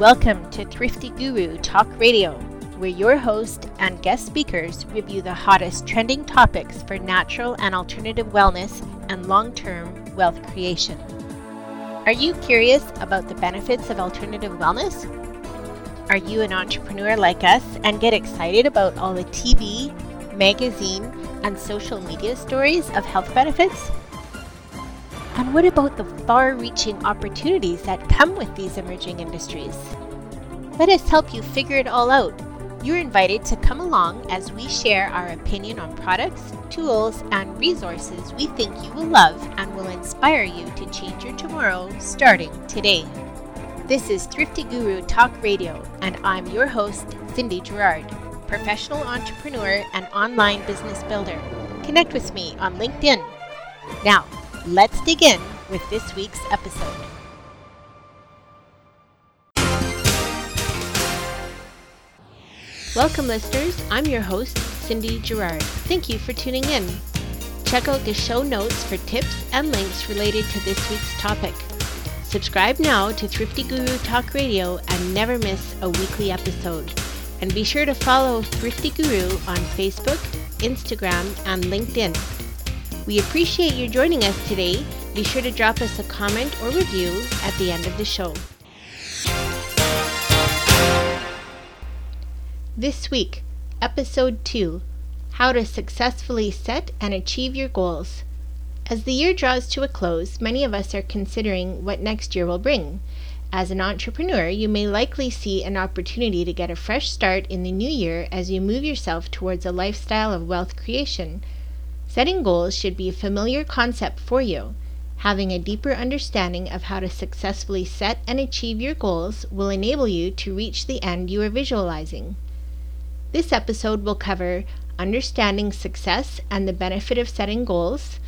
Welcome to Thrifty Guru Talk Radio, where your host and guest speakers review the hottest trending topics for natural and alternative wellness and long term wealth creation. Are you curious about the benefits of alternative wellness? Are you an entrepreneur like us and get excited about all the TV, magazine, and social media stories of health benefits? And what about the far reaching opportunities that come with these emerging industries? Let us help you figure it all out. You're invited to come along as we share our opinion on products, tools, and resources we think you will love and will inspire you to change your tomorrow starting today. This is Thrifty Guru Talk Radio, and I'm your host, Cindy Gerard, professional entrepreneur and online business builder. Connect with me on LinkedIn. Now, let's dig in with this week's episode. Welcome, listeners. I'm your host, Cindy Gerard. Thank you for tuning in. Check out the show notes for tips and links related to this week's topic. Subscribe now to Thrifty Guru Talk Radio and never miss a weekly episode. And be sure to follow Thrifty Guru on Facebook, Instagram, and LinkedIn. We appreciate you joining us today. Be sure to drop us a comment or review at the end of the show. This week, Episode 2 How to Successfully Set and Achieve Your Goals. As the year draws to a close, many of us are considering what next year will bring. As an entrepreneur, you may likely see an opportunity to get a fresh start in the new year as you move yourself towards a lifestyle of wealth creation. Setting goals should be a familiar concept for you. Having a deeper understanding of how to successfully set and achieve your goals will enable you to reach the end you are visualizing. This episode will cover understanding success and the benefit of setting goals,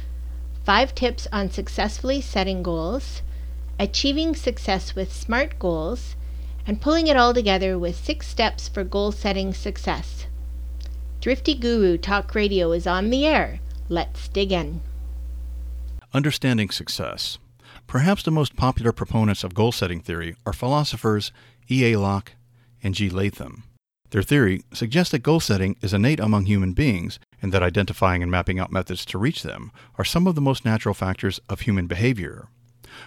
five tips on successfully setting goals, achieving success with SMART goals, and pulling it all together with six steps for goal setting success. Thrifty Guru Talk Radio is on the air. Let's dig in. Understanding success. Perhaps the most popular proponents of goal setting theory are philosophers E. A. Locke and G. Latham. Their theory suggests that goal setting is innate among human beings and that identifying and mapping out methods to reach them are some of the most natural factors of human behavior.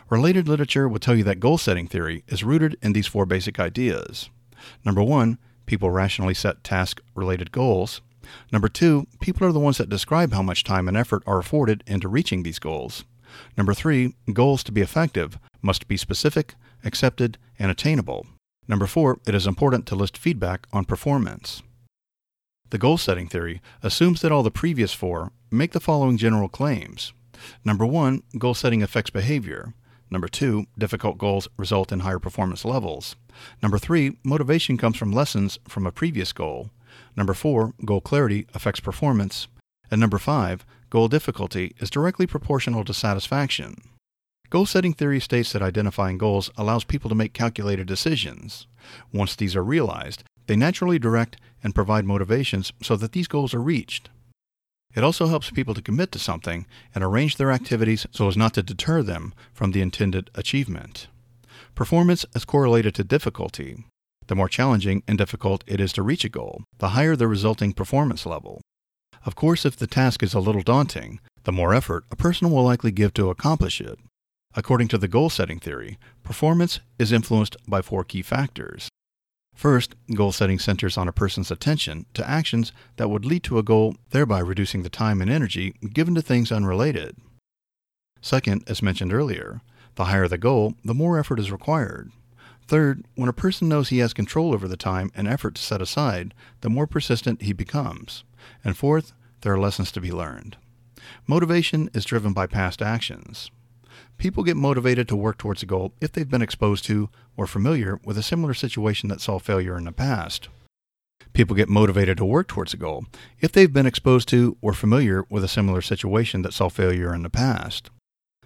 Related literature will tell you that goal setting theory is rooted in these four basic ideas. Number one, people rationally set task related goals. Number two, people are the ones that describe how much time and effort are afforded into reaching these goals. Number three, goals to be effective must be specific, accepted, and attainable. Number four, it is important to list feedback on performance. The goal setting theory assumes that all the previous four make the following general claims. Number one, goal setting affects behavior. Number two, difficult goals result in higher performance levels. Number three, motivation comes from lessons from a previous goal. Number four, goal clarity affects performance. And number five, goal difficulty is directly proportional to satisfaction. Goal setting theory states that identifying goals allows people to make calculated decisions. Once these are realized, they naturally direct and provide motivations so that these goals are reached. It also helps people to commit to something and arrange their activities so as not to deter them from the intended achievement. Performance is correlated to difficulty. The more challenging and difficult it is to reach a goal, the higher the resulting performance level. Of course, if the task is a little daunting, the more effort a person will likely give to accomplish it. According to the goal setting theory, performance is influenced by four key factors. First, goal setting centers on a person's attention to actions that would lead to a goal, thereby reducing the time and energy given to things unrelated. Second, as mentioned earlier, the higher the goal, the more effort is required. Third, when a person knows he has control over the time and effort to set aside, the more persistent he becomes. And fourth, there are lessons to be learned. Motivation is driven by past actions. People get motivated to work towards a goal if they've been exposed to or familiar with a similar situation that saw failure in the past. People get motivated to work towards a goal if they've been exposed to or familiar with a similar situation that saw failure in the past.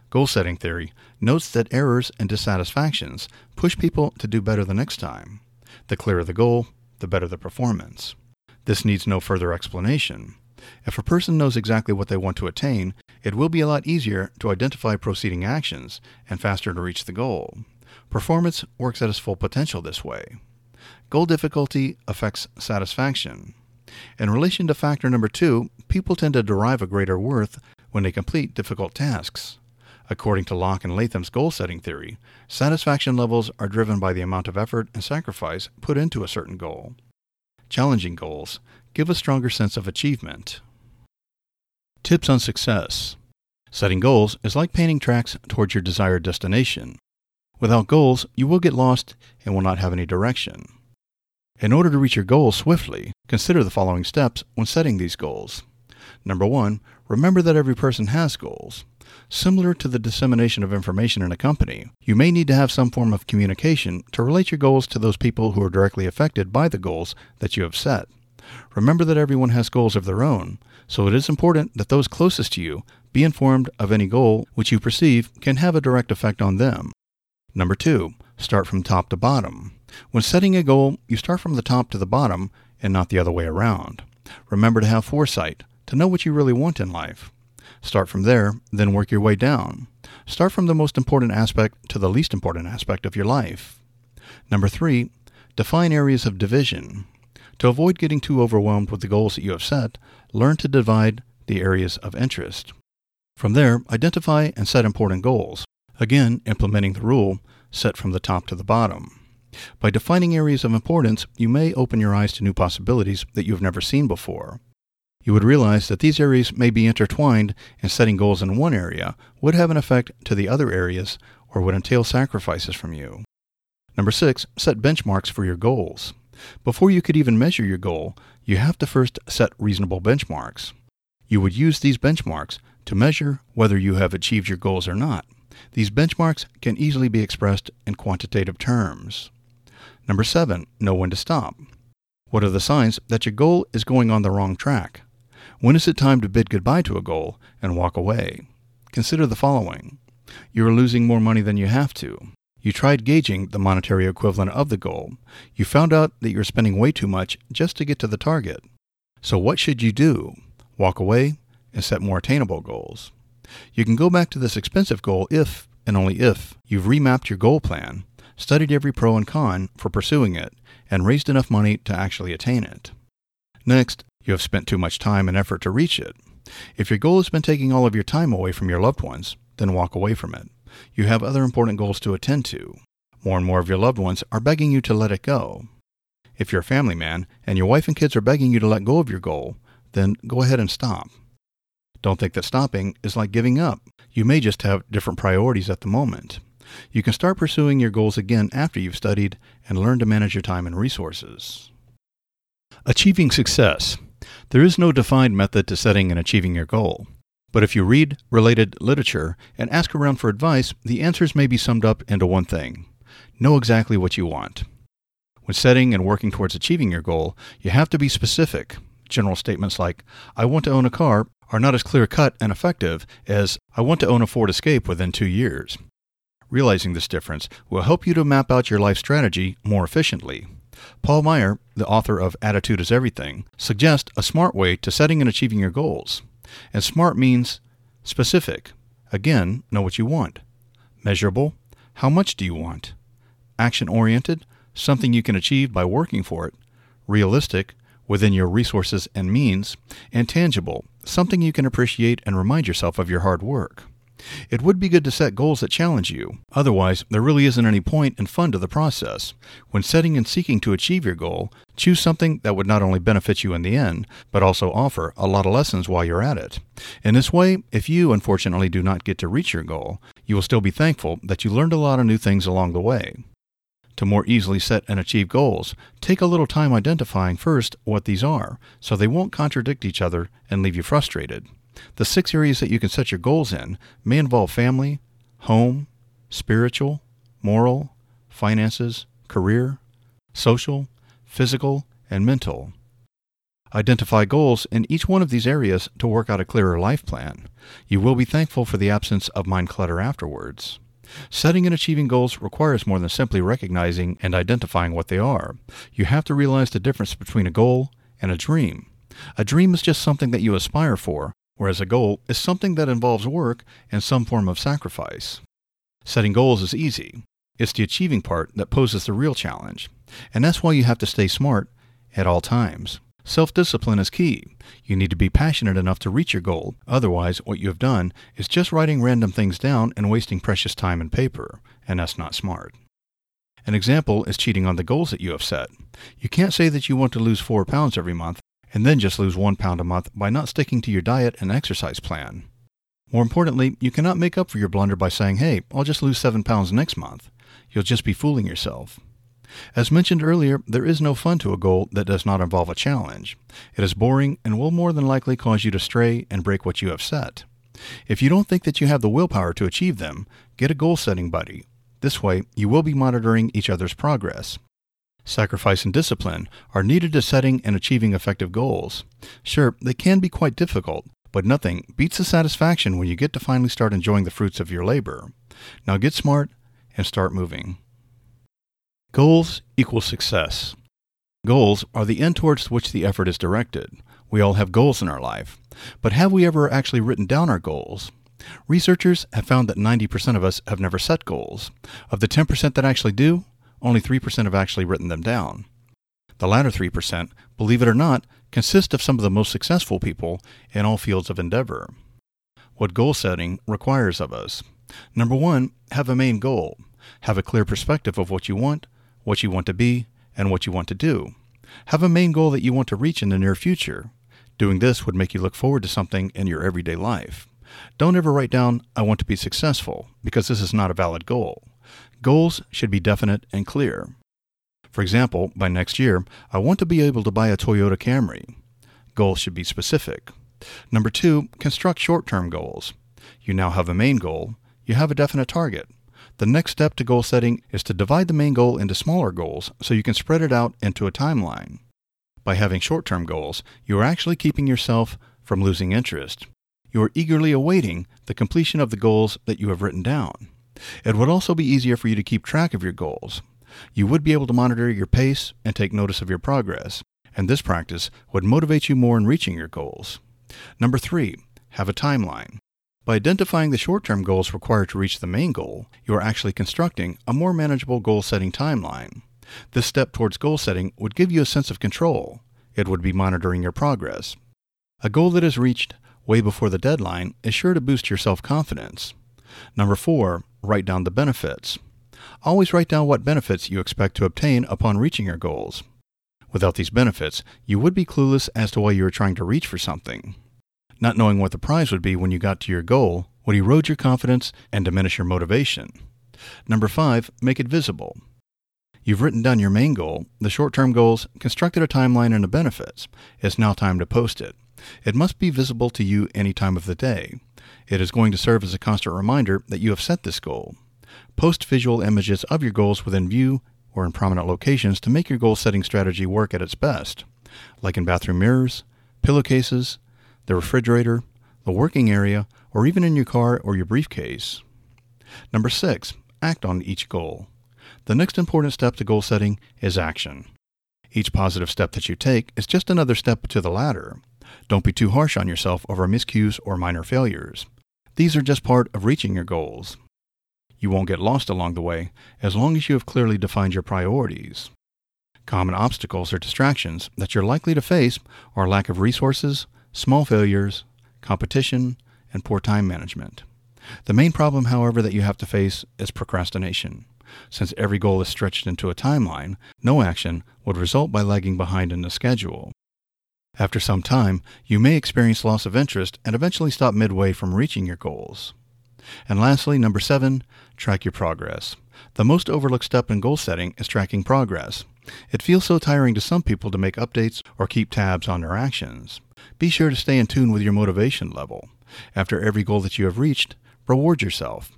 Goal setting theory notes that errors and dissatisfactions push people to do better the next time. The clearer the goal, the better the performance. This needs no further explanation. If a person knows exactly what they want to attain, it will be a lot easier to identify proceeding actions and faster to reach the goal. Performance works at its full potential this way. Goal difficulty affects satisfaction. In relation to factor number two, people tend to derive a greater worth when they complete difficult tasks. According to Locke and Latham's goal setting theory, satisfaction levels are driven by the amount of effort and sacrifice put into a certain goal. Challenging goals give a stronger sense of achievement. Tips on success Setting goals is like painting tracks towards your desired destination. Without goals, you will get lost and will not have any direction. In order to reach your goals swiftly, consider the following steps when setting these goals. Number one, remember that every person has goals. Similar to the dissemination of information in a company, you may need to have some form of communication to relate your goals to those people who are directly affected by the goals that you have set. Remember that everyone has goals of their own, so it is important that those closest to you be informed of any goal which you perceive can have a direct effect on them. Number two, start from top to bottom. When setting a goal, you start from the top to the bottom and not the other way around. Remember to have foresight, to know what you really want in life. Start from there, then work your way down. Start from the most important aspect to the least important aspect of your life. Number three, define areas of division. To avoid getting too overwhelmed with the goals that you have set, learn to divide the areas of interest. From there, identify and set important goals. Again, implementing the rule, set from the top to the bottom. By defining areas of importance, you may open your eyes to new possibilities that you have never seen before. You would realize that these areas may be intertwined, and setting goals in one area would have an effect to the other areas or would entail sacrifices from you. Number six, set benchmarks for your goals. Before you could even measure your goal, you have to first set reasonable benchmarks. You would use these benchmarks to measure whether you have achieved your goals or not. These benchmarks can easily be expressed in quantitative terms. Number seven, know when to stop. What are the signs that your goal is going on the wrong track? When is it time to bid goodbye to a goal and walk away? Consider the following. You are losing more money than you have to. You tried gauging the monetary equivalent of the goal. You found out that you're spending way too much just to get to the target. So what should you do? Walk away and set more attainable goals. You can go back to this expensive goal if, and only if, you've remapped your goal plan studied every pro and con for pursuing it, and raised enough money to actually attain it. Next, you have spent too much time and effort to reach it. If your goal has been taking all of your time away from your loved ones, then walk away from it. You have other important goals to attend to. More and more of your loved ones are begging you to let it go. If you're a family man and your wife and kids are begging you to let go of your goal, then go ahead and stop. Don't think that stopping is like giving up. You may just have different priorities at the moment. You can start pursuing your goals again after you've studied and learned to manage your time and resources. Achieving success. There is no defined method to setting and achieving your goal. But if you read related literature and ask around for advice, the answers may be summed up into one thing know exactly what you want. When setting and working towards achieving your goal, you have to be specific. General statements like, I want to own a car, are not as clear cut and effective as, I want to own a Ford Escape within two years. Realizing this difference will help you to map out your life strategy more efficiently. Paul Meyer, the author of Attitude is Everything, suggests a smart way to setting and achieving your goals. And smart means specific. Again, know what you want. Measurable. How much do you want? Action oriented. Something you can achieve by working for it. Realistic. Within your resources and means. And tangible. Something you can appreciate and remind yourself of your hard work. It would be good to set goals that challenge you. Otherwise, there really isn't any point and fun to the process. When setting and seeking to achieve your goal, choose something that would not only benefit you in the end, but also offer a lot of lessons while you're at it. In this way, if you unfortunately do not get to reach your goal, you will still be thankful that you learned a lot of new things along the way. To more easily set and achieve goals, take a little time identifying first what these are, so they won't contradict each other and leave you frustrated. The six areas that you can set your goals in may involve family, home, spiritual, moral, finances, career, social, physical, and mental. Identify goals in each one of these areas to work out a clearer life plan. You will be thankful for the absence of mind clutter afterwards. Setting and achieving goals requires more than simply recognizing and identifying what they are. You have to realize the difference between a goal and a dream. A dream is just something that you aspire for, whereas a goal is something that involves work and some form of sacrifice. Setting goals is easy. It's the achieving part that poses the real challenge. And that's why you have to stay smart at all times. Self discipline is key. You need to be passionate enough to reach your goal. Otherwise, what you have done is just writing random things down and wasting precious time and paper, and that's not smart. An example is cheating on the goals that you have set. You can't say that you want to lose 4 pounds every month and then just lose 1 pound a month by not sticking to your diet and exercise plan. More importantly, you cannot make up for your blunder by saying, hey, I'll just lose 7 pounds next month. You'll just be fooling yourself. As mentioned earlier, there is no fun to a goal that does not involve a challenge. It is boring and will more than likely cause you to stray and break what you have set. If you don't think that you have the willpower to achieve them, get a goal setting buddy. This way, you will be monitoring each other's progress. Sacrifice and discipline are needed to setting and achieving effective goals. Sure, they can be quite difficult, but nothing beats the satisfaction when you get to finally start enjoying the fruits of your labor. Now get smart and start moving. Goals equal success. Goals are the end towards which the effort is directed. We all have goals in our life. But have we ever actually written down our goals? Researchers have found that 90% of us have never set goals. Of the 10% that actually do, only 3% have actually written them down. The latter 3%, believe it or not, consist of some of the most successful people in all fields of endeavor. What goal setting requires of us. Number one, have a main goal. Have a clear perspective of what you want, what you want to be, and what you want to do. Have a main goal that you want to reach in the near future. Doing this would make you look forward to something in your everyday life. Don't ever write down, I want to be successful, because this is not a valid goal. Goals should be definite and clear. For example, by next year, I want to be able to buy a Toyota Camry. Goals should be specific. Number two, construct short term goals. You now have a main goal, you have a definite target. The next step to goal setting is to divide the main goal into smaller goals so you can spread it out into a timeline. By having short term goals, you are actually keeping yourself from losing interest. You are eagerly awaiting the completion of the goals that you have written down. It would also be easier for you to keep track of your goals. You would be able to monitor your pace and take notice of your progress, and this practice would motivate you more in reaching your goals. Number three, have a timeline. By identifying the short term goals required to reach the main goal, you are actually constructing a more manageable goal setting timeline. This step towards goal setting would give you a sense of control. It would be monitoring your progress. A goal that is reached way before the deadline is sure to boost your self confidence. Number four, write down the benefits. Always write down what benefits you expect to obtain upon reaching your goals. Without these benefits, you would be clueless as to why you are trying to reach for something. Not knowing what the prize would be when you got to your goal would erode your confidence and diminish your motivation. Number five, make it visible. You've written down your main goal, the short term goals, constructed a timeline and the benefits. It's now time to post it. It must be visible to you any time of the day. It is going to serve as a constant reminder that you have set this goal. Post visual images of your goals within view or in prominent locations to make your goal setting strategy work at its best, like in bathroom mirrors, pillowcases, the refrigerator, the working area, or even in your car or your briefcase. Number six, act on each goal. The next important step to goal setting is action. Each positive step that you take is just another step to the ladder. Don't be too harsh on yourself over miscues or minor failures. These are just part of reaching your goals. You won't get lost along the way as long as you have clearly defined your priorities. Common obstacles or distractions that you're likely to face are lack of resources, small failures, competition, and poor time management. The main problem, however, that you have to face is procrastination. Since every goal is stretched into a timeline, no action would result by lagging behind in the schedule. After some time, you may experience loss of interest and eventually stop midway from reaching your goals. And lastly, number seven, track your progress. The most overlooked step in goal setting is tracking progress. It feels so tiring to some people to make updates or keep tabs on their actions. Be sure to stay in tune with your motivation level. After every goal that you have reached, reward yourself.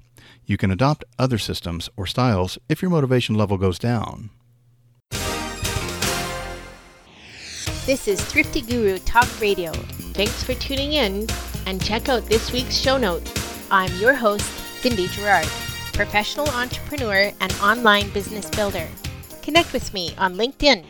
You can adopt other systems or styles if your motivation level goes down. This is Thrifty Guru Talk Radio. Thanks for tuning in and check out this week's show notes. I'm your host, Cindy Gerard, professional entrepreneur and online business builder. Connect with me on LinkedIn